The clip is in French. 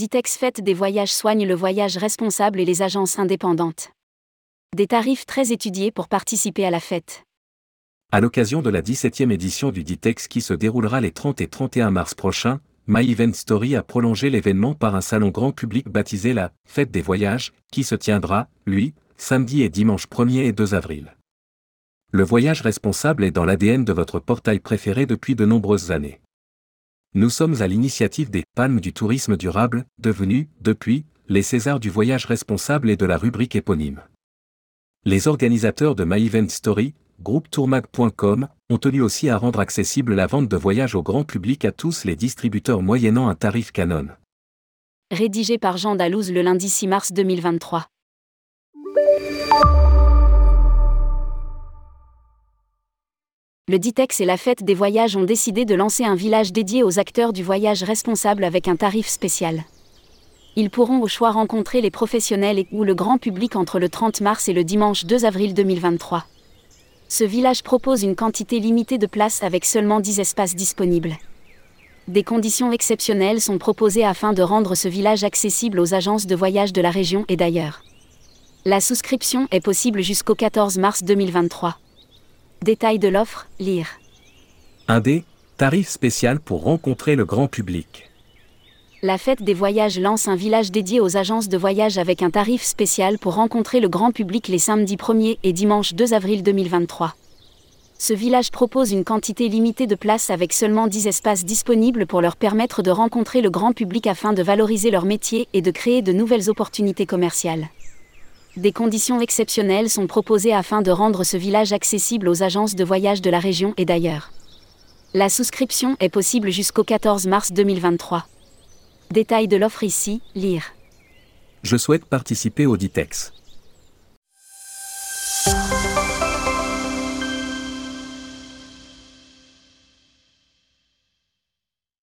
Ditex Fête des voyages soigne le voyage responsable et les agences indépendantes. Des tarifs très étudiés pour participer à la fête. À l'occasion de la 17e édition du Ditex qui se déroulera les 30 et 31 mars prochains, My Event Story a prolongé l'événement par un salon grand public baptisé la Fête des voyages, qui se tiendra, lui, samedi et dimanche 1er et 2 avril. Le voyage responsable est dans l'ADN de votre portail préféré depuis de nombreuses années. Nous sommes à l'initiative des Palmes du tourisme durable, devenus, depuis, les Césars du voyage responsable et de la rubrique éponyme. Les organisateurs de My Event groupe tourmag.com, ont tenu aussi à rendre accessible la vente de voyages au grand public à tous les distributeurs moyennant un tarif canon. Rédigé par Jean Dalouse le lundi 6 mars 2023. Le Ditex et la Fête des Voyages ont décidé de lancer un village dédié aux acteurs du voyage responsable avec un tarif spécial. Ils pourront au choix rencontrer les professionnels et ou le grand public entre le 30 mars et le dimanche 2 avril 2023. Ce village propose une quantité limitée de places avec seulement 10 espaces disponibles. Des conditions exceptionnelles sont proposées afin de rendre ce village accessible aux agences de voyage de la région et d'ailleurs. La souscription est possible jusqu'au 14 mars 2023. Détail de l'offre, lire. 1D, tarif spécial pour rencontrer le grand public. La fête des voyages lance un village dédié aux agences de voyage avec un tarif spécial pour rencontrer le grand public les samedis 1er et dimanche 2 avril 2023. Ce village propose une quantité limitée de places avec seulement 10 espaces disponibles pour leur permettre de rencontrer le grand public afin de valoriser leur métier et de créer de nouvelles opportunités commerciales des conditions exceptionnelles sont proposées afin de rendre ce village accessible aux agences de voyage de la région et d'ailleurs. La souscription est possible jusqu'au 14 mars 2023. Détail de l'offre ici, lire. Je souhaite participer au DITEX.